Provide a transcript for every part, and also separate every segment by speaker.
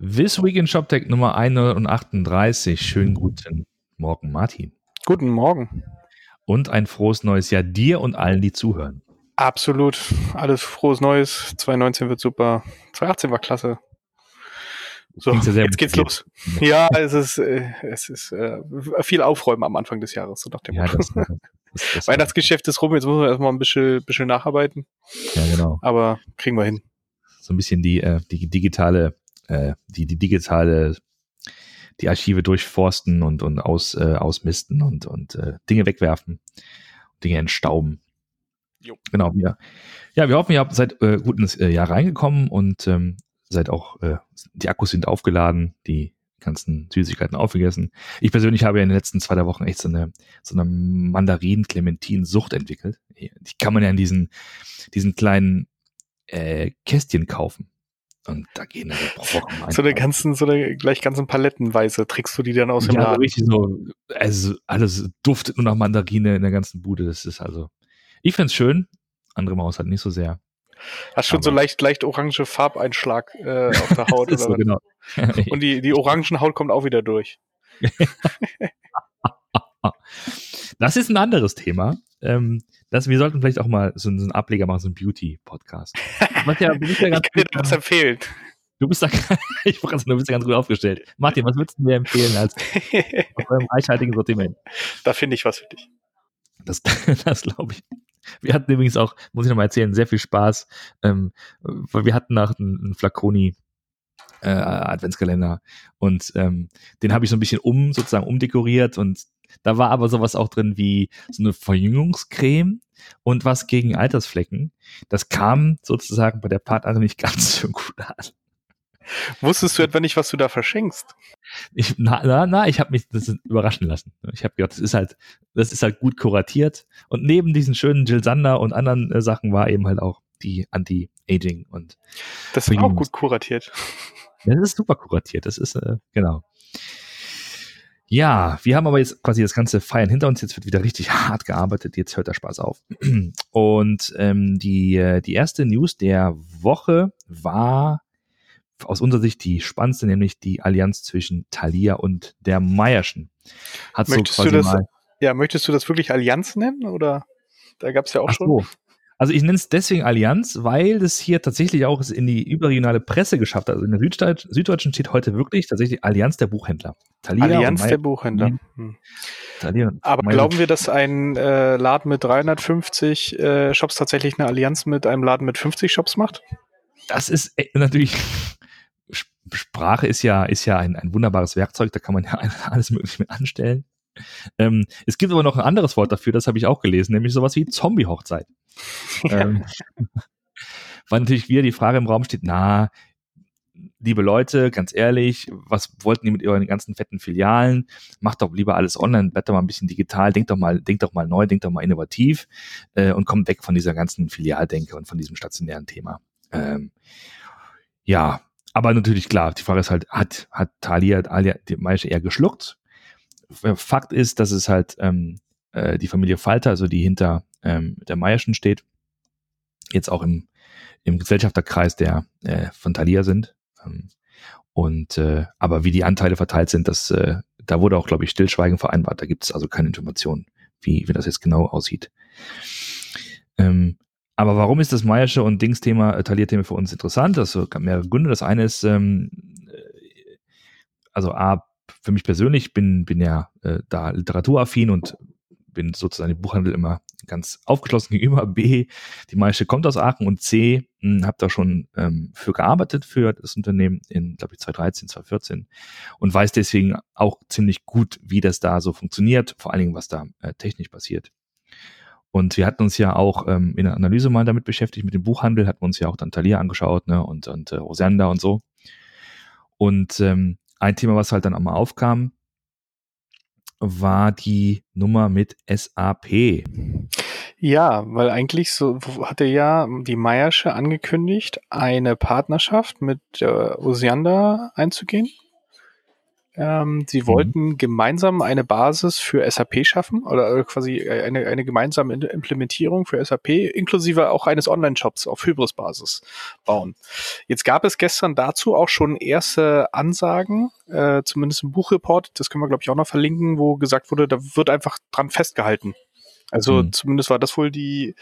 Speaker 1: This Week in ShopTech Nummer 138. Schönen guten Morgen, Martin.
Speaker 2: Guten Morgen.
Speaker 1: Und ein frohes neues Jahr dir und allen, die zuhören.
Speaker 2: Absolut. Alles frohes Neues. 2019 wird super. 2018 war klasse. So, ja jetzt geht's los. Ja, es ist, äh, es ist äh, viel Aufräumen am Anfang des Jahres, so nach dem ja, das, das, das Weihnachtsgeschäft ist rum, jetzt müssen wir erstmal ein bisschen, bisschen nacharbeiten.
Speaker 1: Ja, genau.
Speaker 2: Aber kriegen wir hin.
Speaker 1: So ein bisschen die, äh, die digitale, äh, die, die digitale, die Archive durchforsten und, und aus, äh, ausmisten und, und äh, Dinge wegwerfen, Dinge entstauben. Jo. Genau, ja. Ja, wir hoffen, ihr habt seit äh, gut ins äh, Jahr reingekommen und ähm, seid auch, äh, die Akkus sind aufgeladen, die ganzen Süßigkeiten aufgegessen. Ich persönlich habe ja in den letzten zwei, drei Wochen echt so eine, so eine Mandarin-Clementin-Sucht entwickelt. Die kann man ja in diesen, diesen kleinen äh, Kästchen kaufen. Und da gehen dann
Speaker 2: Brocken So eine ganzen, so eine gleich ganzen Palettenweise trickst du die dann aus dem ja, Laden.
Speaker 1: richtig so, also alles duftet nur nach Mandarine in der ganzen Bude. Das ist also, ich find's schön. Andere Maus halt nicht so sehr.
Speaker 2: Hast schon Aber so leicht, leicht orange Farbeinschlag äh, auf der Haut. oder so, genau. Und die, die orangen Haut kommt auch wieder durch.
Speaker 1: das ist ein anderes Thema. Ähm, das, wir sollten vielleicht auch mal so, einen Ableger machen, so einen Beauty-Podcast.
Speaker 2: Ja, ja ich kann dir das empfehlen.
Speaker 1: Du bist da, ich du bist da ganz gut aufgestellt. Martin, was würdest du mir empfehlen als auf eurem reichhaltigen Sortiment?
Speaker 2: Da finde ich was für dich.
Speaker 1: Das, das glaube ich. Wir hatten übrigens auch, muss ich nochmal erzählen, sehr viel Spaß, ähm, weil wir hatten nach einem Flaconi äh, Adventskalender und ähm, den habe ich so ein bisschen um, sozusagen umdekoriert und da war aber sowas auch drin wie so eine Verjüngungscreme und was gegen Altersflecken. Das kam sozusagen bei der Partnerin nicht ganz so gut an.
Speaker 2: Wusstest du etwa nicht, was du da verschenkst?
Speaker 1: Ich, na, na, na, ich habe mich das überraschen lassen. Ich habe gedacht, das ist halt, das ist halt gut kuratiert. Und neben diesen schönen Jill Sander und anderen äh, Sachen war eben halt auch die Anti-Aging und.
Speaker 2: Das ist auch gut kuratiert.
Speaker 1: Das ist super kuratiert. Das ist, äh, genau. Ja, wir haben aber jetzt quasi das ganze Feiern hinter uns. Jetzt wird wieder richtig hart gearbeitet. Jetzt hört der Spaß auf. Und ähm, die, äh, die erste News der Woche war aus unserer Sicht die spannendste, nämlich die Allianz zwischen Thalia und der Meierschen.
Speaker 2: Hat möchtest so quasi du das, mal ja, möchtest du das wirklich Allianz nennen oder da gab es ja auch Ach schon. So.
Speaker 1: Also ich nenne es deswegen Allianz, weil das hier tatsächlich auch in die überregionale Presse geschafft hat. Also in der Süddeutsch, Süddeutschen steht heute wirklich tatsächlich Allianz der Buchhändler.
Speaker 2: Thalia Allianz der Buchhändler. Hm. Aber glauben wir, dass ein äh, Laden mit 350 äh, Shops tatsächlich eine Allianz mit einem Laden mit 50 Shops macht?
Speaker 1: Das ist äh, natürlich Sprache ist ja, ist ja ein, ein wunderbares Werkzeug, da kann man ja alles Mögliche mit anstellen. Ähm, es gibt aber noch ein anderes Wort dafür, das habe ich auch gelesen, nämlich sowas wie Zombie-Hochzeit. ähm, weil natürlich wieder die Frage im Raum steht, na, liebe Leute, ganz ehrlich, was wollten die mit ihren ganzen fetten Filialen? Macht doch lieber alles online, bleibt doch mal ein bisschen digital, denkt doch mal, denkt doch mal neu, denkt doch mal innovativ äh, und kommt weg von dieser ganzen Filialdenke und von diesem stationären Thema. Ähm, ja, aber natürlich klar, die Frage ist halt, hat, hat Thalia, Alia die Maische eher geschluckt? Fakt ist, dass es halt ähm, äh, die Familie Falter, also die hinter ähm, der Meierschen steht, jetzt auch im, im Gesellschafterkreis der äh, von Thalia sind. Ähm, und äh, aber wie die Anteile verteilt sind, das, äh, da wurde auch, glaube ich, Stillschweigen vereinbart. Da gibt es also keine Informationen, wie, wie das jetzt genau aussieht. Ähm, aber warum ist das Meiersche und Dings-Thema, äh, Thalia-Thema für uns interessant? Das gab mehrere Gründe. Das eine ist, ähm, äh, also A, für mich persönlich bin, bin ja äh, da literaturaffin und bin sozusagen dem Buchhandel immer ganz aufgeschlossen gegenüber. B, die Meische kommt aus Aachen und C, hm, habe da schon ähm, für gearbeitet für das Unternehmen in, glaube ich, 2013, 2014 und weiß deswegen auch ziemlich gut, wie das da so funktioniert, vor allen Dingen, was da äh, technisch passiert. Und wir hatten uns ja auch ähm, in der Analyse mal damit beschäftigt, mit dem Buchhandel, hatten wir uns ja auch dann Thalia angeschaut, ne, und, und äh, Rosenda und so. Und ähm, ein Thema, was halt dann auch mal aufkam, war die Nummer mit SAP.
Speaker 2: Ja, weil eigentlich so hatte ja die Meiersche angekündigt, eine Partnerschaft mit äh, Osiander einzugehen. Ähm, sie mhm. wollten mhm. gemeinsam eine Basis für SAP schaffen oder quasi eine, eine gemeinsame Implementierung für SAP inklusive auch eines Online-Shops auf Hybris-Basis bauen. Jetzt gab es gestern dazu auch schon erste Ansagen, äh, zumindest im Buchreport, das können wir glaube ich auch noch verlinken, wo gesagt wurde, da wird einfach dran festgehalten. Also mhm. zumindest war das wohl die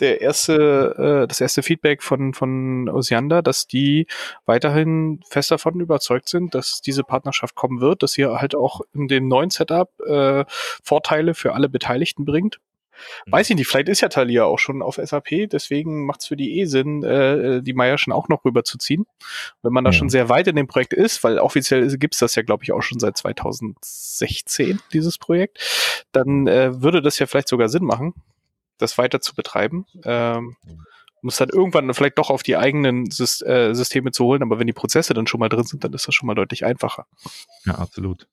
Speaker 2: der erste äh, das erste Feedback von von Osiander, dass die weiterhin fest davon überzeugt sind, dass diese Partnerschaft kommen wird, dass sie halt auch in dem neuen Setup äh, Vorteile für alle Beteiligten bringt. Weiß ich nicht, vielleicht ist ja Thalia auch schon auf SAP, deswegen macht es für die eh Sinn, äh, die Meier schon auch noch rüberzuziehen. Wenn man da ja. schon sehr weit in dem Projekt ist, weil offiziell gibt es das ja, glaube ich, auch schon seit 2016, dieses Projekt, dann äh, würde das ja vielleicht sogar Sinn machen, das weiter zu betreiben. Ähm, muss dann irgendwann vielleicht doch auf die eigenen äh, Systeme zu holen, aber wenn die Prozesse dann schon mal drin sind, dann ist das schon mal deutlich einfacher.
Speaker 1: Ja, absolut.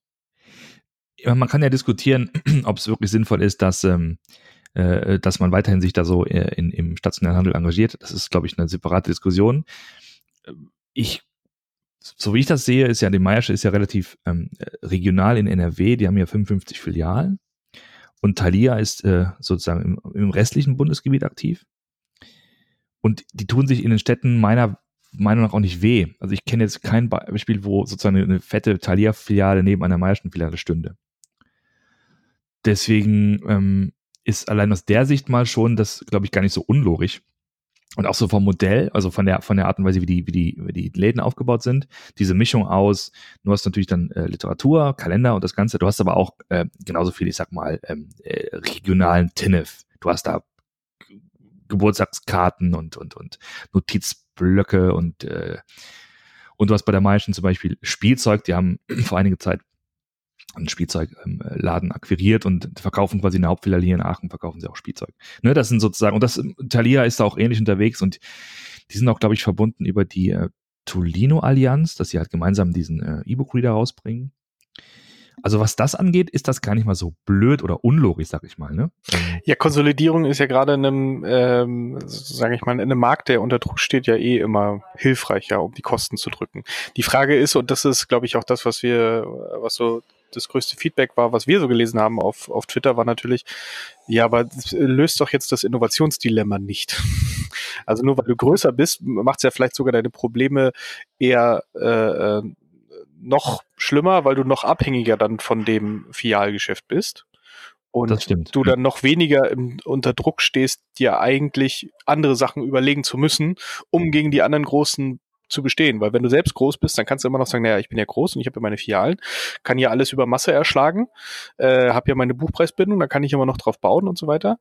Speaker 1: Man kann ja diskutieren, ob es wirklich sinnvoll ist, dass ähm, äh, dass man weiterhin sich da so äh, in, im stationären Handel engagiert. Das ist, glaube ich, eine separate Diskussion. Ich, so wie ich das sehe, ist ja die Meiersche ist ja relativ ähm, regional in NRW. Die haben ja 55 Filialen. Und Thalia ist äh, sozusagen im, im restlichen Bundesgebiet aktiv. Und die tun sich in den Städten meiner Meinung nach auch nicht weh. Also ich kenne jetzt kein Beispiel, wo sozusagen eine fette Thalia-Filiale neben einer Meierschen Filiale stünde. Deswegen ähm, ist allein aus der Sicht mal schon das, glaube ich, gar nicht so unlogisch. Und auch so vom Modell, also von der, von der Art und Weise, wie die, wie die, wie die Läden aufgebaut sind, diese Mischung aus, du hast natürlich dann äh, Literatur, Kalender und das Ganze, du hast aber auch äh, genauso viel, ich sag mal, ähm, äh, regionalen TINF. Du hast da Geburtstagskarten und, und, und Notizblöcke und, äh, und du hast bei der Meischen zum Beispiel Spielzeug, die haben vor einiger Zeit einen Spielzeugladen akquiriert und verkaufen quasi eine Hauptfiliale hier in Aachen, verkaufen sie auch Spielzeug. Ne, das sind sozusagen, und das Thalia ist da auch ähnlich unterwegs und die sind auch, glaube ich, verbunden über die äh, Tolino-Allianz, dass sie halt gemeinsam diesen äh, E-Book-Reader rausbringen. Also was das angeht, ist das gar nicht mal so blöd oder unlogisch, sag ich mal. Ne?
Speaker 2: Ähm, ja, Konsolidierung ist ja gerade in einem, ähm, sage ich mal, in einem Markt, der unter Druck steht, ja eh immer hilfreich, ja, um die Kosten zu drücken. Die Frage ist, und das ist, glaube ich, auch das, was wir, was so das größte Feedback war, was wir so gelesen haben auf, auf Twitter, war natürlich, ja, aber das löst doch jetzt das Innovationsdilemma nicht. Also nur weil du größer bist, macht es ja vielleicht sogar deine Probleme eher äh, äh, noch schlimmer, weil du noch abhängiger dann von dem Filialgeschäft bist. Und du dann noch weniger im, unter Druck stehst, dir eigentlich andere Sachen überlegen zu müssen, um gegen die anderen großen zu bestehen. Weil wenn du selbst groß bist, dann kannst du immer noch sagen, naja, ich bin ja groß und ich habe ja meine Filialen, kann ja alles über Masse erschlagen, äh, habe ja meine Buchpreisbindung, da kann ich immer noch drauf bauen und so weiter.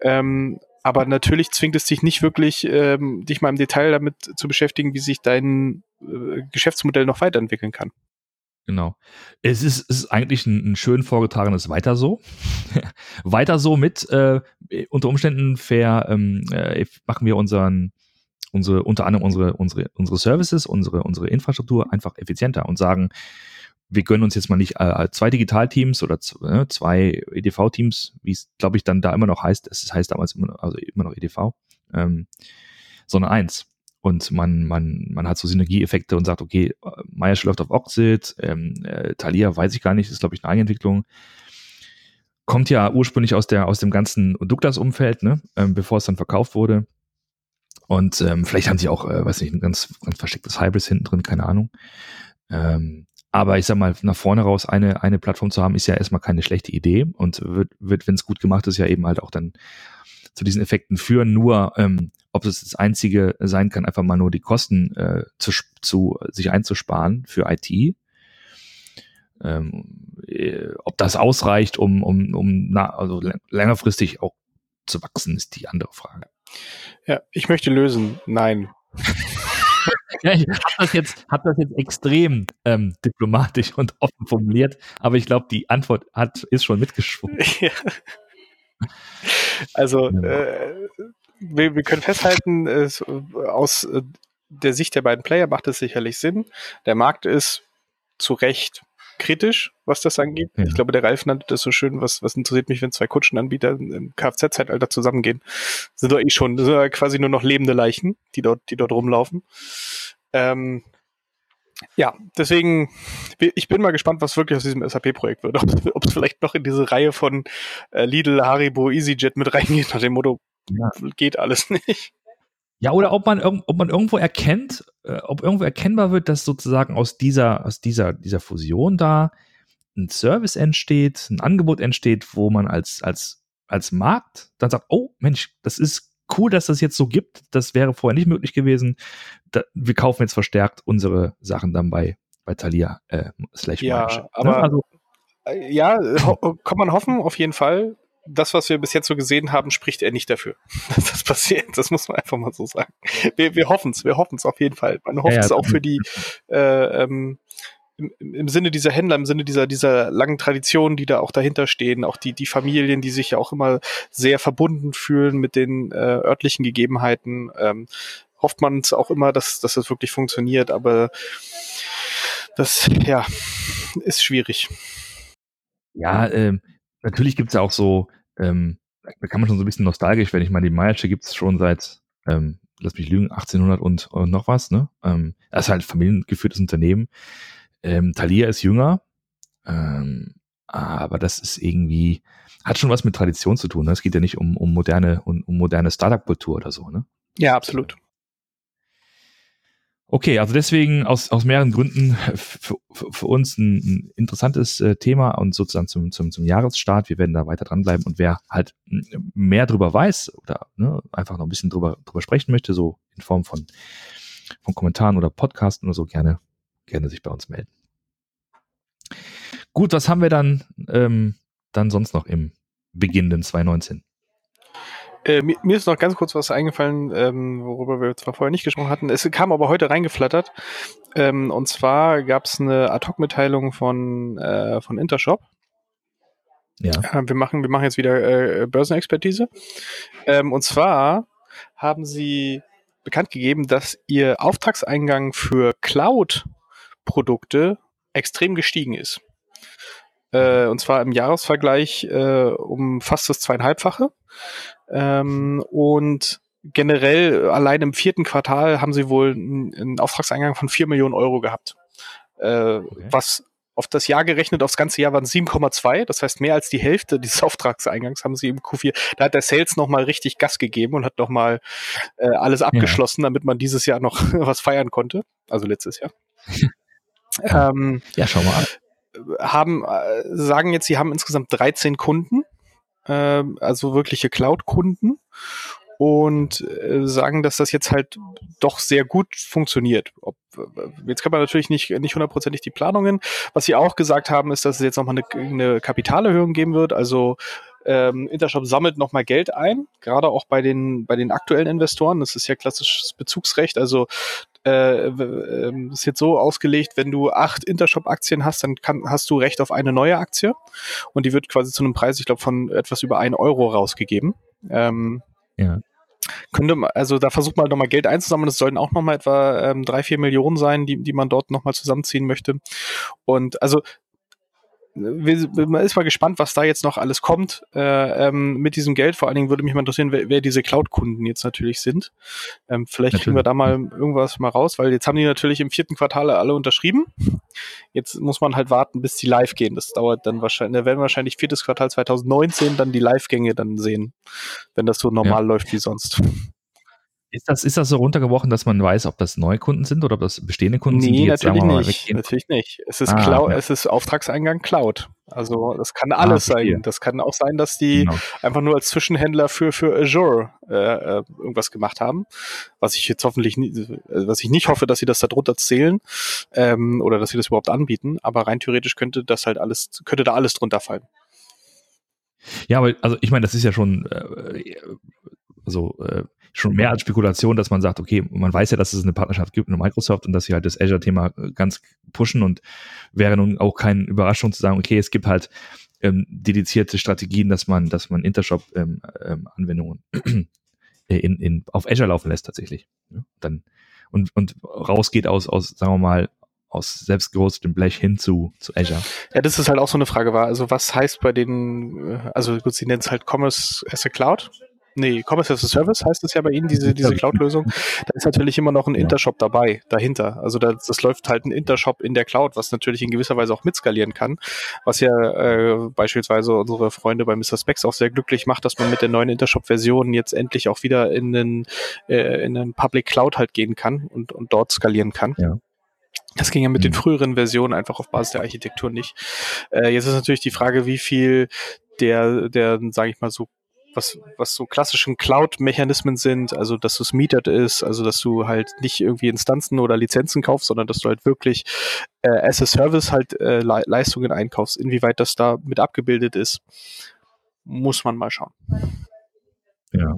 Speaker 2: Ähm, aber natürlich zwingt es dich nicht wirklich, ähm, dich mal im Detail damit zu beschäftigen, wie sich dein äh, Geschäftsmodell noch weiterentwickeln kann.
Speaker 1: Genau. Es ist, es ist eigentlich ein, ein schön vorgetragenes Weiter so. Weiter so mit äh, unter Umständen fair ähm, äh, machen wir unseren unsere, unter anderem unsere, unsere, unsere Services, unsere, unsere Infrastruktur einfach effizienter und sagen, wir gönnen uns jetzt mal nicht äh, zwei Digitalteams oder äh, zwei EDV-Teams, wie es, glaube ich, dann da immer noch heißt, es heißt damals immer also immer noch EDV, ähm, sondern eins. Und man, man, man hat so Synergieeffekte und sagt, okay, Meiersch läuft auf Oxid, ähm, äh, Thalia weiß ich gar nicht, ist, glaube ich, eine Eigenentwicklung. Kommt ja ursprünglich aus, der, aus dem ganzen Douglas-Umfeld, ne, ähm, bevor es dann verkauft wurde. Und ähm, vielleicht haben sie auch, äh, weiß nicht, ein ganz, ganz verstecktes Hybrids hinten drin, keine Ahnung. Ähm, aber ich sag mal, nach vorne raus eine, eine Plattform zu haben, ist ja erstmal keine schlechte Idee und wird, wird wenn es gut gemacht ist, ja eben halt auch dann zu diesen Effekten führen. Nur, ähm, ob es das einzige sein kann, einfach mal nur die Kosten äh, zu, zu sich einzusparen für IT. Ähm, äh, ob das ausreicht, um, um, um na, also längerfristig auch zu wachsen, ist die andere Frage.
Speaker 2: Ja, ich möchte lösen. Nein.
Speaker 1: ja, ich habe das jetzt, hab das jetzt extrem ähm, diplomatisch und offen formuliert, aber ich glaube, die Antwort hat, ist schon mitgeschwungen. Ja.
Speaker 2: Also, äh, wir, wir, können festhalten, es, aus äh, der Sicht der beiden Player macht es sicherlich Sinn. Der Markt ist zu Recht kritisch, was das angeht. Ja. Ich glaube, der Ralf nannte das so schön, was, was interessiert mich, wenn zwei Kutschenanbieter im Kfz-Zeitalter zusammengehen. sind doch eh schon, das sind ja quasi nur noch lebende Leichen, die dort, die dort rumlaufen. Ähm, ja, deswegen, ich bin mal gespannt, was wirklich aus diesem SAP-Projekt wird. Ob es vielleicht noch in diese Reihe von äh, Lidl, Haribo, EasyJet mit reingeht, nach dem Motto, ja. geht alles nicht.
Speaker 1: Ja, oder ob man, ob man irgendwo erkennt, äh, ob irgendwo erkennbar wird, dass sozusagen aus dieser, aus dieser, dieser Fusion da ein Service entsteht, ein Angebot entsteht, wo man als, als, als Markt dann sagt, oh Mensch, das ist cool, dass das jetzt so gibt. Das wäre vorher nicht möglich gewesen. Da, wir kaufen jetzt verstärkt unsere Sachen dann bei, bei Thalia äh, slash
Speaker 2: Ja, ne? aber also, äh, ja, kann man hoffen, auf jeden Fall das, was wir bis jetzt so gesehen haben, spricht er nicht dafür, dass das passiert. Das muss man einfach mal so sagen. Wir, wir hoffen es, wir hoffen es auf jeden Fall. Man hofft es ja, auch für die äh, ähm, im, im Sinne dieser Händler, im Sinne dieser, dieser langen Traditionen, die da auch dahinter stehen, auch die, die Familien, die sich ja auch immer sehr verbunden fühlen mit den äh, örtlichen Gegebenheiten, ähm, hofft man es auch immer, dass, dass das wirklich funktioniert, aber das, ja, ist schwierig.
Speaker 1: Ja, ähm, natürlich gibt's ja auch so, ähm, da kann man schon so ein bisschen nostalgisch werden. Ich meine, die Meiersche gibt's schon seit, ähm, lass mich lügen, 1800 und, und noch was, ne? Ähm, das ist halt familiengeführtes Unternehmen. Ähm, Thalia ist jünger, ähm, aber das ist irgendwie, hat schon was mit Tradition zu tun. Ne? Es geht ja nicht um, um moderne, um, um moderne Startup-Kultur oder so, ne?
Speaker 2: Ja, absolut.
Speaker 1: Okay, also deswegen aus, aus mehreren Gründen für, für, für uns ein, ein interessantes äh, Thema und sozusagen zum, zum, zum Jahresstart. Wir werden da weiter dranbleiben und wer halt mehr drüber weiß oder ne, einfach noch ein bisschen drüber, drüber sprechen möchte, so in Form von, von Kommentaren oder Podcasten oder so, gerne, gerne sich bei uns melden. Gut, was haben wir dann, ähm, dann sonst noch im beginnenden 2019?
Speaker 2: Äh, mir, mir, ist noch ganz kurz was eingefallen, ähm, worüber wir zwar vorher nicht gesprochen hatten. Es kam aber heute reingeflattert. Ähm, und zwar gab es eine Ad-Hoc-Mitteilung von, äh, von Intershop. Ja. Äh, wir, machen, wir machen jetzt wieder äh, Börsenexpertise. Ähm, und zwar haben sie bekannt gegeben, dass ihr Auftragseingang für Cloud-Produkte extrem gestiegen ist. Äh, und zwar im Jahresvergleich um fast das zweieinhalbfache. Ähm, und generell allein im vierten Quartal haben sie wohl einen Auftragseingang von 4 Millionen Euro gehabt. Äh, okay. Was auf das Jahr gerechnet, aufs ganze Jahr waren 7,2. Das heißt, mehr als die Hälfte dieses Auftragseingangs haben sie im Q4. Da hat der Sales nochmal richtig Gas gegeben und hat nochmal äh, alles abgeschlossen, ja. damit man dieses Jahr noch was feiern konnte. Also letztes Jahr.
Speaker 1: ähm, ja, schau mal.
Speaker 2: Haben, äh, sagen jetzt, sie haben insgesamt 13 Kunden äh, also wirkliche Cloud-Kunden und äh, sagen, dass das jetzt halt doch sehr gut funktioniert. Ob, äh, jetzt kann man natürlich nicht nicht hundertprozentig die Planungen. Was sie auch gesagt haben, ist, dass es jetzt nochmal eine, eine Kapitalerhöhung geben wird. Also ähm, Intershop sammelt nochmal Geld ein, gerade auch bei den, bei den aktuellen Investoren. Das ist ja klassisches Bezugsrecht. Also äh, äh, ist jetzt so ausgelegt, wenn du acht Intershop-Aktien hast, dann kann, hast du Recht auf eine neue Aktie. Und die wird quasi zu einem Preis, ich glaube, von etwas über ein Euro rausgegeben. Ähm, ja könnte also da versucht man nochmal Geld einzusammeln. Das sollten auch nochmal etwa ähm, drei, vier Millionen sein, die, die man dort nochmal zusammenziehen möchte. Und also man ist mal gespannt, was da jetzt noch alles kommt äh, ähm, mit diesem Geld. Vor allen Dingen würde mich mal interessieren, wer, wer diese Cloud-Kunden jetzt natürlich sind. Ähm, vielleicht natürlich. kriegen wir da mal irgendwas mal raus, weil jetzt haben die natürlich im vierten Quartal alle unterschrieben. Jetzt muss man halt warten, bis die live gehen. Das dauert dann wahrscheinlich, da werden wir wahrscheinlich viertes Quartal 2019 dann die Live-Gänge dann sehen, wenn das so normal ja. läuft wie sonst.
Speaker 1: Ist das, ist das so runtergebrochen, dass man weiß, ob das Neukunden sind oder ob das bestehende Kunden
Speaker 2: nee,
Speaker 1: sind?
Speaker 2: Nee, natürlich nicht. Natürlich nicht. Es ist, ah, Cloud, ja. es ist Auftragseingang Cloud. Also das kann ah, alles ah, sein. Das kann auch sein, dass die genau. einfach nur als Zwischenhändler für, für Azure äh, äh, irgendwas gemacht haben. Was ich jetzt hoffentlich nie, äh, was ich nicht hoffe, dass sie das da drunter zählen ähm, oder dass sie das überhaupt anbieten. Aber rein theoretisch könnte das halt alles, könnte da alles drunter fallen.
Speaker 1: Ja, aber also ich meine, das ist ja schon äh, also äh, schon mehr als Spekulation, dass man sagt, okay, man weiß ja, dass es eine Partnerschaft gibt mit Microsoft und dass sie halt das Azure-Thema ganz pushen und wäre nun auch keine Überraschung zu sagen, okay, es gibt halt ähm, dedizierte Strategien, dass man, dass man Intershop-Anwendungen ähm, ähm, in, in, auf Azure laufen lässt tatsächlich. Ja, dann und, und rausgeht aus, aus, sagen wir mal, aus selbst gehostetem Blech hin zu, zu Azure.
Speaker 2: Ja, das ist halt auch so eine Frage war. Also was heißt bei den, äh, also gut, sie nennen es halt Commerce as a Cloud Nee, Commerce as a Service heißt es ja bei Ihnen, diese, diese Cloud-Lösung. Da ist natürlich immer noch ein Intershop dabei, dahinter. Also das, das läuft halt ein Intershop in der Cloud, was natürlich in gewisser Weise auch mitskalieren kann, was ja äh, beispielsweise unsere Freunde bei Mr. Specs auch sehr glücklich macht, dass man mit der neuen Intershop-Version jetzt endlich auch wieder in den, äh, in den Public Cloud halt gehen kann und, und dort skalieren kann.
Speaker 1: Ja.
Speaker 2: Das ging ja mit den mhm. früheren Versionen einfach auf Basis der Architektur nicht. Äh, jetzt ist natürlich die Frage, wie viel der, der, sage ich mal so, was, was so klassischen Cloud-Mechanismen sind, also dass es mietet ist, also dass du halt nicht irgendwie Instanzen oder Lizenzen kaufst, sondern dass du halt wirklich äh, as a Service halt äh, Le Leistungen einkaufst. Inwieweit das da mit abgebildet ist, muss man mal schauen.
Speaker 1: Ja.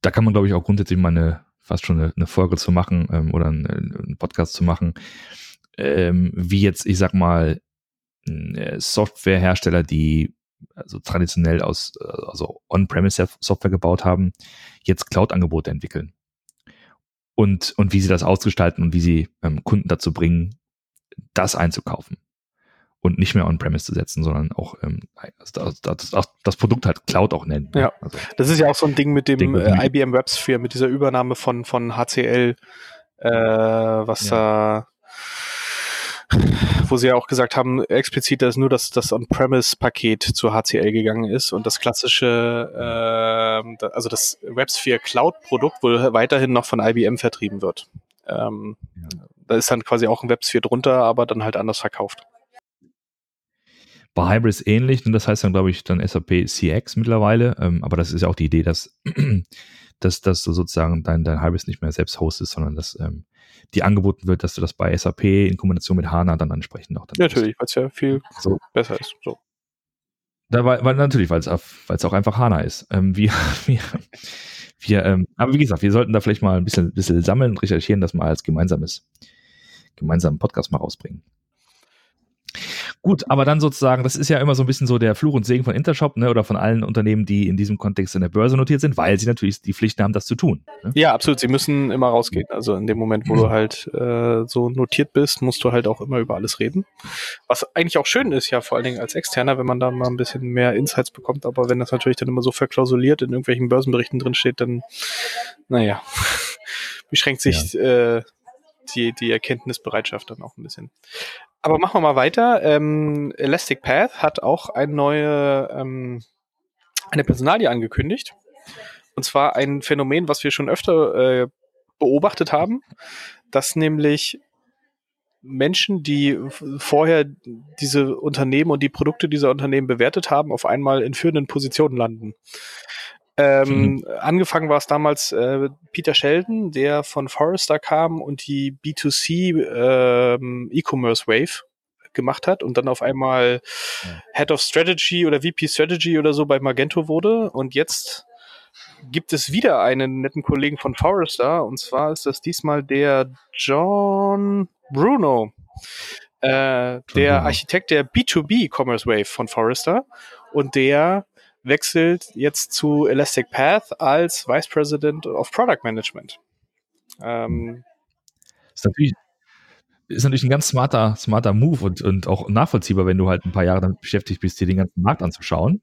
Speaker 1: Da kann man, glaube ich, auch grundsätzlich mal eine, fast schon eine, eine Folge zu machen ähm, oder einen, einen, Podcast zu machen, ähm, wie jetzt, ich sag mal, äh, Softwarehersteller, die also traditionell aus äh, also On-Premise-Software gebaut haben, jetzt Cloud-Angebote entwickeln. Und, und wie sie das ausgestalten und wie sie ähm, Kunden dazu bringen, das einzukaufen. Und nicht mehr On-Premise zu setzen, sondern auch ähm, also das, das, das, Produkt halt Cloud auch nennen.
Speaker 2: Ne? Ja, also, das ist ja auch so ein Ding mit dem äh, IBM WebSphere, mit dieser Übernahme von, von HCL, äh, was da ja wo sie ja auch gesagt haben, explizit, dass nur das, das On-Premise-Paket zu HCL gegangen ist und das klassische, äh, also das WebSphere Cloud-Produkt wohl weiterhin noch von IBM vertrieben wird. Ähm, ja. Da ist dann quasi auch ein WebSphere drunter, aber dann halt anders verkauft.
Speaker 1: Bei Hybris ähnlich, und das heißt dann, glaube ich, dann SAP CX mittlerweile, ähm, aber das ist ja auch die Idee, dass, dass, dass du sozusagen dein, dein Hybris nicht mehr selbst hostest, sondern dass ähm, die angeboten wird, dass du das bei SAP in Kombination mit HANA dann ansprechen auch dann
Speaker 2: Natürlich, weil es ja viel so. besser ist. So.
Speaker 1: Da, weil, weil natürlich, weil es auch einfach HANA ist. Ähm, wir, wir, wir ähm, aber wie gesagt, wir sollten da vielleicht mal ein bisschen, bisschen sammeln und recherchieren, das mal als gemeinsames, gemeinsamen Podcast mal rausbringen. Gut, aber dann sozusagen, das ist ja immer so ein bisschen so der Fluch und Segen von Intershop, ne, oder von allen Unternehmen, die in diesem Kontext in der Börse notiert sind, weil sie natürlich die Pflicht haben, das zu tun.
Speaker 2: Ne? Ja, absolut. Sie müssen immer rausgehen. Also in dem Moment, wo du halt äh, so notiert bist, musst du halt auch immer über alles reden. Was eigentlich auch schön ist, ja, vor allen Dingen als Externer, wenn man da mal ein bisschen mehr Insights bekommt. Aber wenn das natürlich dann immer so verklausuliert in irgendwelchen Börsenberichten drin steht, dann, naja, beschränkt sich ja. äh, die, die Erkenntnisbereitschaft dann auch ein bisschen. Aber machen wir mal weiter. Ähm, Elastic Path hat auch eine neue ähm, eine Personalie angekündigt. Und zwar ein Phänomen, was wir schon öfter äh, beobachtet haben, dass nämlich Menschen, die vorher diese Unternehmen und die Produkte dieser Unternehmen bewertet haben, auf einmal in führenden Positionen landen. Ähm, mhm. Angefangen war es damals äh, Peter Sheldon, der von Forrester kam und die B2C ähm, E-Commerce Wave gemacht hat und dann auf einmal ja. Head of Strategy oder VP Strategy oder so bei Magento wurde. Und jetzt gibt es wieder einen netten Kollegen von Forrester und zwar ist das diesmal der John Bruno, äh, der Architekt der B2B Commerce Wave von Forrester und der wechselt jetzt zu Elastic Path als Vice President of Product Management. Ähm,
Speaker 1: ist natürlich, ist natürlich ein ganz smarter, smarter Move und, und auch nachvollziehbar, wenn du halt ein paar Jahre damit beschäftigt bist, dir den ganzen Markt anzuschauen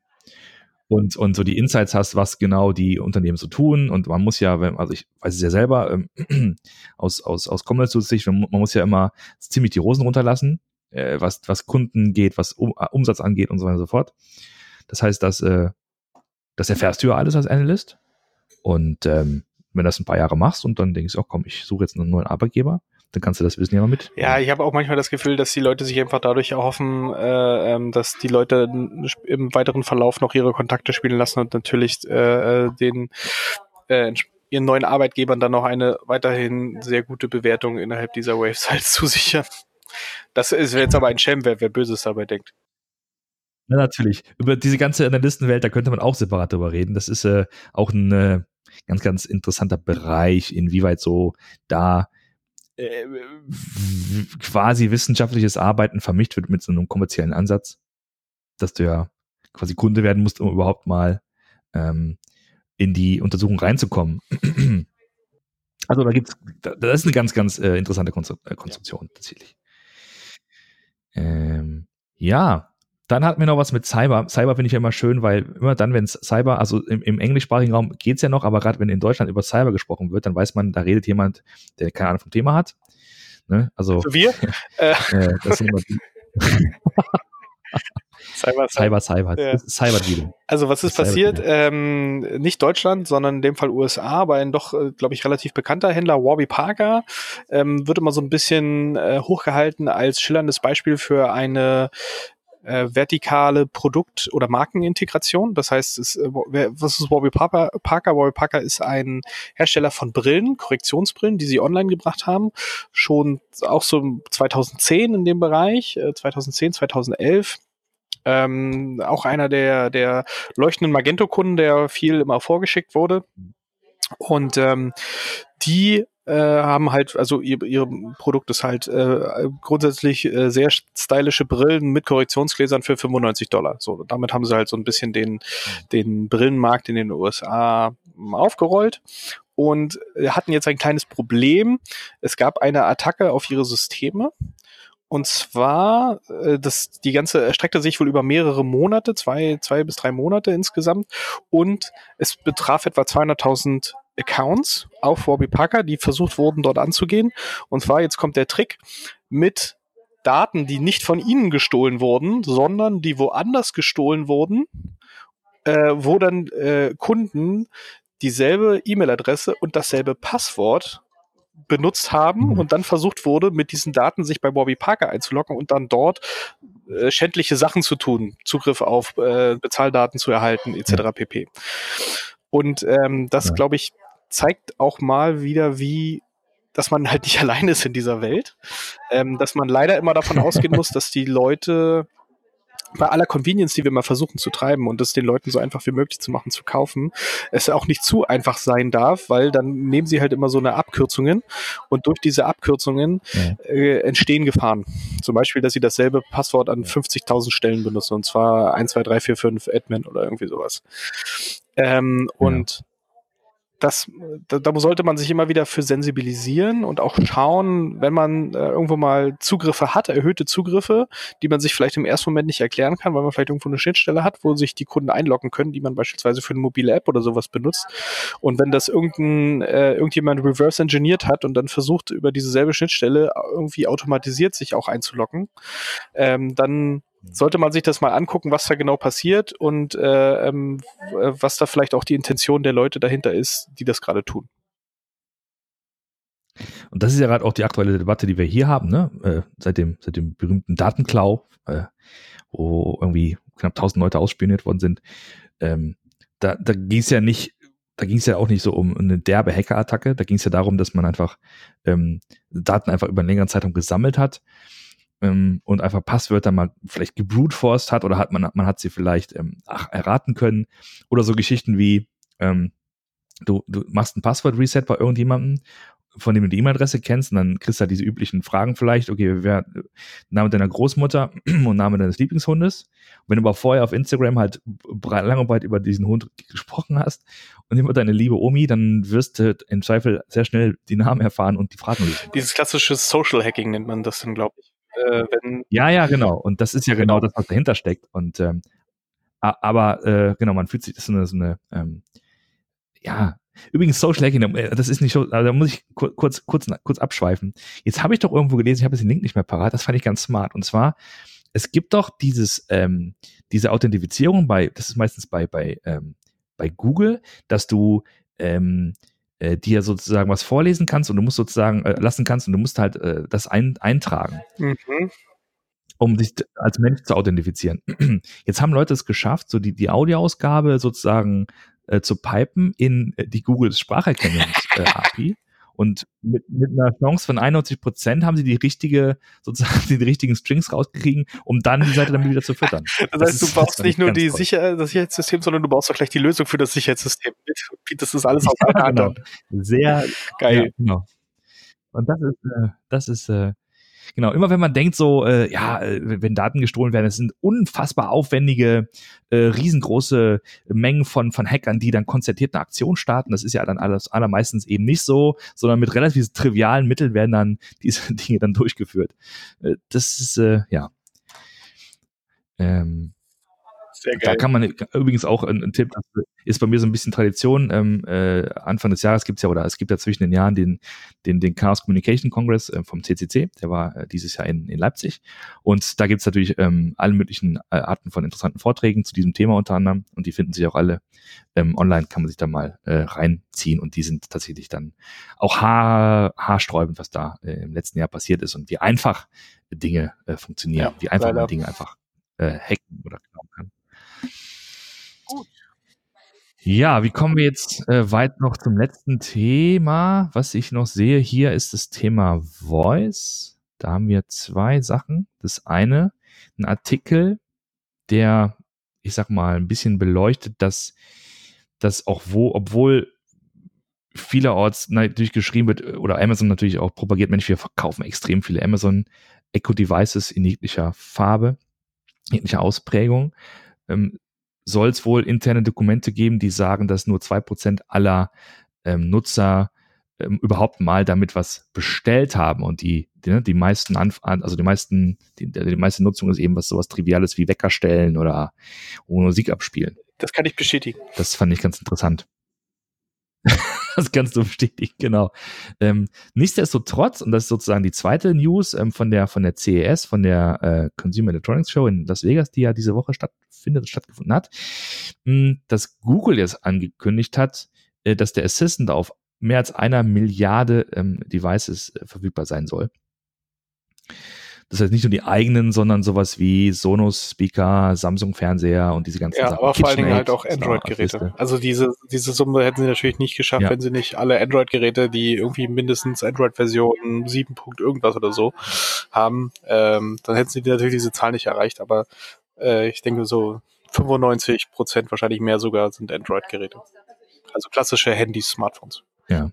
Speaker 1: und, und so die Insights hast, was genau die Unternehmen so tun. Und man muss ja, also ich weiß es ja selber, ähm, aus, aus, aus Commerce-Sicht, man, muss ja immer ziemlich die Rosen runterlassen, äh, was, was Kunden geht, was um, Umsatz angeht und so weiter und so fort. Das heißt, dass, äh, das erfährst du ja alles als Analyst. Und ähm, wenn du das ein paar Jahre machst und dann denkst, oh komm, ich suche jetzt einen neuen Arbeitgeber, dann kannst du das Wissen ja mal mit.
Speaker 2: Ja, ich habe auch manchmal das Gefühl, dass die Leute sich einfach dadurch erhoffen, äh, ähm, dass die Leute im weiteren Verlauf noch ihre Kontakte spielen lassen und natürlich äh, äh den äh, ihren neuen Arbeitgebern dann noch eine weiterhin sehr gute Bewertung innerhalb dieser Waves halt zusichern. Das ist jetzt aber ein Schem, wer, wer Böses dabei denkt.
Speaker 1: Ja, natürlich. Über diese ganze Analystenwelt, da könnte man auch separat drüber reden. Das ist äh, auch ein äh, ganz, ganz interessanter Bereich, inwieweit so da äh, quasi wissenschaftliches Arbeiten vermischt wird mit so einem kommerziellen Ansatz, dass du ja quasi Kunde werden musst, um überhaupt mal ähm, in die Untersuchung reinzukommen. also da gibt's, das ist eine ganz, ganz äh, interessante Konstru äh, Konstruktion tatsächlich. Ähm, ja, dann hatten wir noch was mit Cyber. Cyber finde ich ja immer schön, weil immer dann, wenn es Cyber, also im, im englischsprachigen Raum geht's ja noch, aber gerade wenn in Deutschland über Cyber gesprochen wird, dann weiß man, da redet jemand, der keine Ahnung vom Thema hat. Ne? Also, also
Speaker 2: wir?
Speaker 1: äh, das sind immer die. Cyber, Cyber, Cyber. Ja. Cyber
Speaker 2: Also was ist passiert? Ähm, nicht Deutschland, sondern in dem Fall USA, aber ein doch, äh, glaube ich, relativ bekannter Händler, Warby Parker, ähm, wird immer so ein bisschen äh, hochgehalten als schillerndes Beispiel für eine äh, vertikale Produkt- oder Markenintegration. Das heißt, es, äh, was ist Warby Parker? Warby Parker ist ein Hersteller von Brillen, Korrektionsbrillen, die sie online gebracht haben. Schon auch so 2010 in dem Bereich, äh, 2010, 2011. Ähm, auch einer der, der leuchtenden Magento-Kunden, der viel immer vorgeschickt wurde. Und ähm, die äh, haben halt, also ihr, ihr Produkt ist halt äh, grundsätzlich äh, sehr stylische Brillen mit Korrektionsgläsern für 95 Dollar. So, damit haben sie halt so ein bisschen den, den Brillenmarkt in den USA aufgerollt und hatten jetzt ein kleines Problem. Es gab eine Attacke auf ihre Systeme. Und zwar, äh, das, die ganze erstreckte sich wohl über mehrere Monate, zwei, zwei bis drei Monate insgesamt. Und es betraf etwa 200.000 Accounts auf Warby Parker, die versucht wurden, dort anzugehen. Und zwar, jetzt kommt der Trick, mit Daten, die nicht von ihnen gestohlen wurden, sondern die woanders gestohlen wurden, äh, wo dann äh, Kunden dieselbe E-Mail-Adresse und dasselbe Passwort benutzt haben mhm. und dann versucht wurde, mit diesen Daten sich bei Bobby Parker einzuloggen und dann dort äh, schändliche Sachen zu tun, Zugriff auf äh, Bezahldaten zu erhalten, etc. pp. Und ähm, das, glaube ich, zeigt auch mal wieder, wie dass man halt nicht allein ist in dieser Welt, ähm, dass man leider immer davon ausgehen muss, dass die Leute bei aller Convenience, die wir mal versuchen zu treiben und es den Leuten so einfach wie möglich zu machen, zu kaufen, es auch nicht zu einfach sein darf, weil dann nehmen sie halt immer so eine Abkürzungen und durch diese Abkürzungen äh, entstehen Gefahren. Zum Beispiel, dass sie dasselbe Passwort an 50.000 Stellen benutzen und zwar 1, 2, 3, 4, 5 Admin oder irgendwie sowas. Ähm, ja. Das, da, da, sollte man sich immer wieder für sensibilisieren und auch schauen, wenn man äh, irgendwo mal Zugriffe hat, erhöhte Zugriffe, die man sich vielleicht im ersten Moment nicht erklären kann, weil man vielleicht irgendwo eine Schnittstelle hat, wo sich die Kunden einloggen können, die man beispielsweise für eine mobile App oder sowas benutzt. Und wenn das irgendein, äh, irgendjemand reverse engineert hat und dann versucht, über dieselbe Schnittstelle irgendwie automatisiert sich auch einzuloggen, ähm, dann sollte man sich das mal angucken, was da genau passiert und äh, ähm, was da vielleicht auch die Intention der Leute dahinter ist, die das gerade tun.
Speaker 1: Und das ist ja gerade auch die aktuelle Debatte, die wir hier haben, ne? Äh, seit, dem, seit dem berühmten Datenklau, äh, wo irgendwie knapp 1000 Leute ausspioniert worden sind. Ähm, da da ging es ja nicht, da ging es ja auch nicht so um eine derbe Hackerattacke, da ging es ja darum, dass man einfach ähm, Daten einfach über einen längeren Zeitraum gesammelt hat ähm, und einfach Passwörter mal vielleicht gebruteforced hat oder hat man, man hat sie vielleicht ähm, ach, erraten können oder so Geschichten wie ähm, du, du machst ein Passwort-Reset bei irgendjemandem von dem du die E-Mail-Adresse kennst und dann kriegst du halt diese üblichen Fragen vielleicht, okay, wer, Name deiner Großmutter und Name deines Lieblingshundes. Und wenn du aber vorher auf Instagram halt lange und breit über diesen Hund gesprochen hast und immer deine liebe Omi, dann wirst du im Zweifel sehr schnell die Namen erfahren und die Fragen
Speaker 2: lösen. Dieses klassische Social Hacking nennt man das dann, glaube ich
Speaker 1: äh, wenn. Ja, ja, genau. Und das ist ja genau, das, was dahinter steckt. Und ähm, aber äh, genau, man fühlt sich das ist so eine, so eine ähm, ja, Übrigens, Social Hacking, äh, das ist nicht so, also da muss ich kurz, kurz, kurz abschweifen. Jetzt habe ich doch irgendwo gelesen, ich habe jetzt den Link nicht mehr parat, das fand ich ganz smart. Und zwar, es gibt doch dieses, ähm, diese Authentifizierung bei, das ist meistens bei, bei, ähm, bei Google, dass du ähm, äh, dir sozusagen was vorlesen kannst und du musst sozusagen äh, lassen kannst und du musst halt äh, das ein, eintragen. Mhm. Um dich als Mensch zu authentifizieren. Jetzt haben Leute es geschafft, so die, die Audioausgabe sozusagen äh, zu pipen in äh, die Google Spracherkennungs-API. Und mit, mit einer Chance von 91 Prozent haben sie die richtige, sozusagen die richtigen Strings rausgekriegen, um dann die Seite damit wieder zu füttern.
Speaker 2: Das heißt, das du baust nicht nur die Sicher das Sicherheitssystem, sondern du baust auch gleich die Lösung für das Sicherheitssystem mit. Das ist alles einer Hand.
Speaker 1: genau. Sehr geil. Ja, genau. Und das ist, äh, das ist äh, Genau, immer wenn man denkt so, äh, ja, äh, wenn Daten gestohlen werden, es sind unfassbar aufwendige, äh, riesengroße Mengen von, von Hackern, die dann konzertiert eine Aktion starten. Das ist ja dann alles allermeistens eben nicht so, sondern mit relativ trivialen Mitteln werden dann diese Dinge dann durchgeführt. Äh, das ist, äh, ja. Ähm, sehr geil. Da kann man übrigens auch ein, ein, Tipp, das ist bei mir so ein bisschen Tradition. Ähm, äh, Anfang des Jahres gibt es ja, oder es gibt ja zwischen den Jahren den, den, den Chaos Communication Congress äh, vom CCC, der war äh, dieses Jahr in, in Leipzig. Und da gibt es natürlich ähm, alle möglichen äh, Arten von interessanten Vorträgen zu diesem Thema unter anderem. Und die finden sich auch alle ähm, online, kann man sich da mal äh, reinziehen. Und die sind tatsächlich dann auch haar, haarsträubend, was da äh, im letzten Jahr passiert ist und wie einfach Dinge äh, funktionieren, ja, wie einfach man Dinge einfach äh, hacken oder. Ja, wie kommen wir jetzt äh, weit noch zum letzten Thema? Was ich noch sehe hier ist das Thema Voice. Da haben wir zwei Sachen. Das eine, ein Artikel, der, ich sag mal, ein bisschen beleuchtet, dass, dass auch wo, obwohl vielerorts natürlich geschrieben wird, oder Amazon natürlich auch propagiert, Mensch, wir verkaufen extrem viele Amazon Echo Devices in jeglicher Farbe, jeglicher Ausprägung. Ähm, soll es wohl interne Dokumente geben, die sagen, dass nur zwei Prozent aller ähm, Nutzer ähm, überhaupt mal damit was bestellt haben und die, die, ne, die meisten Anf also die meisten, die, die meiste Nutzung ist eben was sowas Triviales wie Wecker stellen oder Musik abspielen.
Speaker 2: Das kann ich bestätigen.
Speaker 1: Das fand ich ganz interessant. das kannst du bestätigen, genau. Ähm, nichtsdestotrotz, und das ist sozusagen die zweite News ähm, von der von der CES, von der äh, Consumer Electronics Show in Las Vegas, die ja diese Woche stattfindet, stattgefunden hat, mh, hm, dass Google jetzt angekündigt hat, äh, dass der Assistant auf mehr als einer Milliarde ähm, Devices äh, verfügbar sein soll. Das heißt nicht nur die eigenen, sondern sowas wie Sonos Speaker, Samsung Fernseher und diese ganzen
Speaker 2: ja, Sachen. Ja, aber vor allen Dingen halt auch Android-Geräte. Also diese, diese Summe hätten sie natürlich nicht geschafft, ja. wenn sie nicht alle Android-Geräte, die irgendwie mindestens Android-Version 7. irgendwas oder so haben, ähm, dann hätten sie natürlich diese Zahl nicht erreicht. Aber äh, ich denke so 95 Prozent, wahrscheinlich mehr sogar, sind Android-Geräte. Also klassische Handys, Smartphones.
Speaker 1: Ja.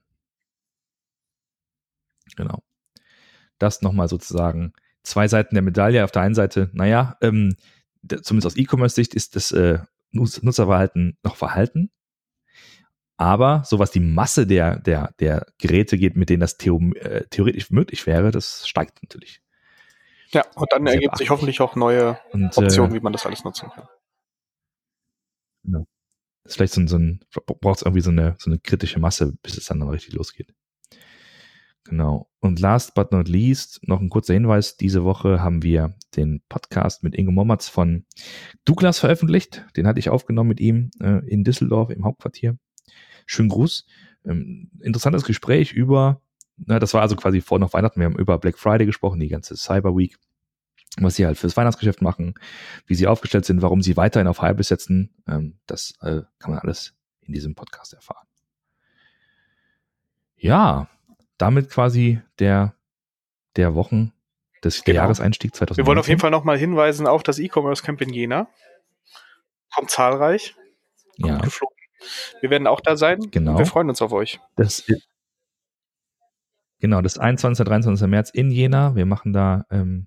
Speaker 1: Genau. Das nochmal sozusagen zwei Seiten der Medaille. Auf der einen Seite, naja, ähm, zumindest aus E-Commerce-Sicht ist das äh, Nutzerverhalten noch verhalten. Aber so was die Masse der, der, der Geräte geht, mit denen das theo äh, theoretisch möglich wäre, das steigt natürlich.
Speaker 2: Ja, und dann ergibt sich hoffentlich auch neue und, Optionen, äh, wie man das alles nutzen kann.
Speaker 1: Genau. Das ist vielleicht so ein, so ein braucht es irgendwie so eine, so eine kritische Masse, bis es dann, dann richtig losgeht. Genau. Und last but not least, noch ein kurzer Hinweis. Diese Woche haben wir den Podcast mit Ingo Mommertz von Douglas veröffentlicht. Den hatte ich aufgenommen mit ihm äh, in Düsseldorf im Hauptquartier. Schönen Gruß. Ähm, interessantes Gespräch über, na, das war also quasi vor noch Weihnachten. Wir haben über Black Friday gesprochen, die ganze Cyber Week, was sie halt fürs Weihnachtsgeschäft machen, wie sie aufgestellt sind, warum sie weiterhin auf Hybris setzen. Ähm, das äh, kann man alles in diesem Podcast erfahren. Ja, damit quasi der, der Wochen des genau. Jahreseinstieg 2019.
Speaker 2: Wir wollen auf jeden Fall nochmal hinweisen auf das E-Commerce Camp in Jena. Kommt zahlreich. Kommt ja. geflogen. Wir werden auch da sein.
Speaker 1: Genau.
Speaker 2: Wir freuen uns auf euch.
Speaker 1: Das genau, das 21. 23. März in Jena. Wir machen da ähm,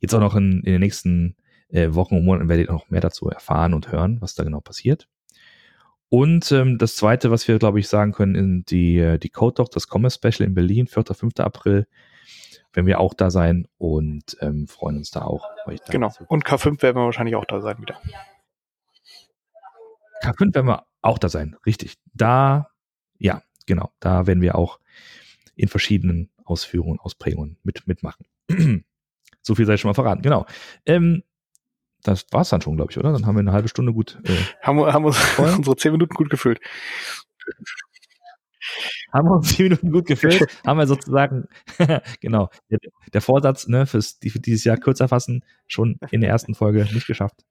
Speaker 1: jetzt auch noch in, in den nächsten äh, Wochen und Monaten werdet ihr noch mehr dazu erfahren und hören, was da genau passiert. Und ähm, das zweite, was wir, glaube ich, sagen können, ist die, äh, die Code Talk, das Commerce Special in Berlin, 4. 5. April, werden wir auch da sein und ähm, freuen uns da auch.
Speaker 2: Euch da genau. Und K5 werden wir wahrscheinlich auch da sein wieder.
Speaker 1: K5 werden wir auch da sein, richtig. Da, ja, genau, da werden wir auch in verschiedenen Ausführungen, Ausprägungen mit, mitmachen. so viel sei schon mal verraten, genau. Ähm, das war's dann schon, glaube ich, oder? Dann haben wir eine halbe Stunde gut.
Speaker 2: Äh, haben wir haben uns unsere zehn Minuten gut gefüllt.
Speaker 1: haben wir uns zehn Minuten gut gefüllt, haben wir sozusagen, genau, der, der, Vorsatz, ne, fürs, für dieses Jahr kürzer fassen, schon in der ersten Folge nicht geschafft.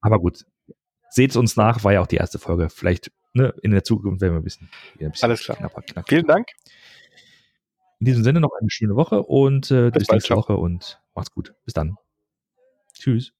Speaker 1: Aber gut, seht uns nach, war ja auch die erste Folge. Vielleicht ne, in der Zukunft werden wir ein bisschen, ein bisschen
Speaker 2: Alles klar. knapper, knapper. Vielen Dank.
Speaker 1: In diesem Sinne noch eine schöne Woche und äh, bis, bis nächste Woche und macht's gut. Bis dann. Tschüss.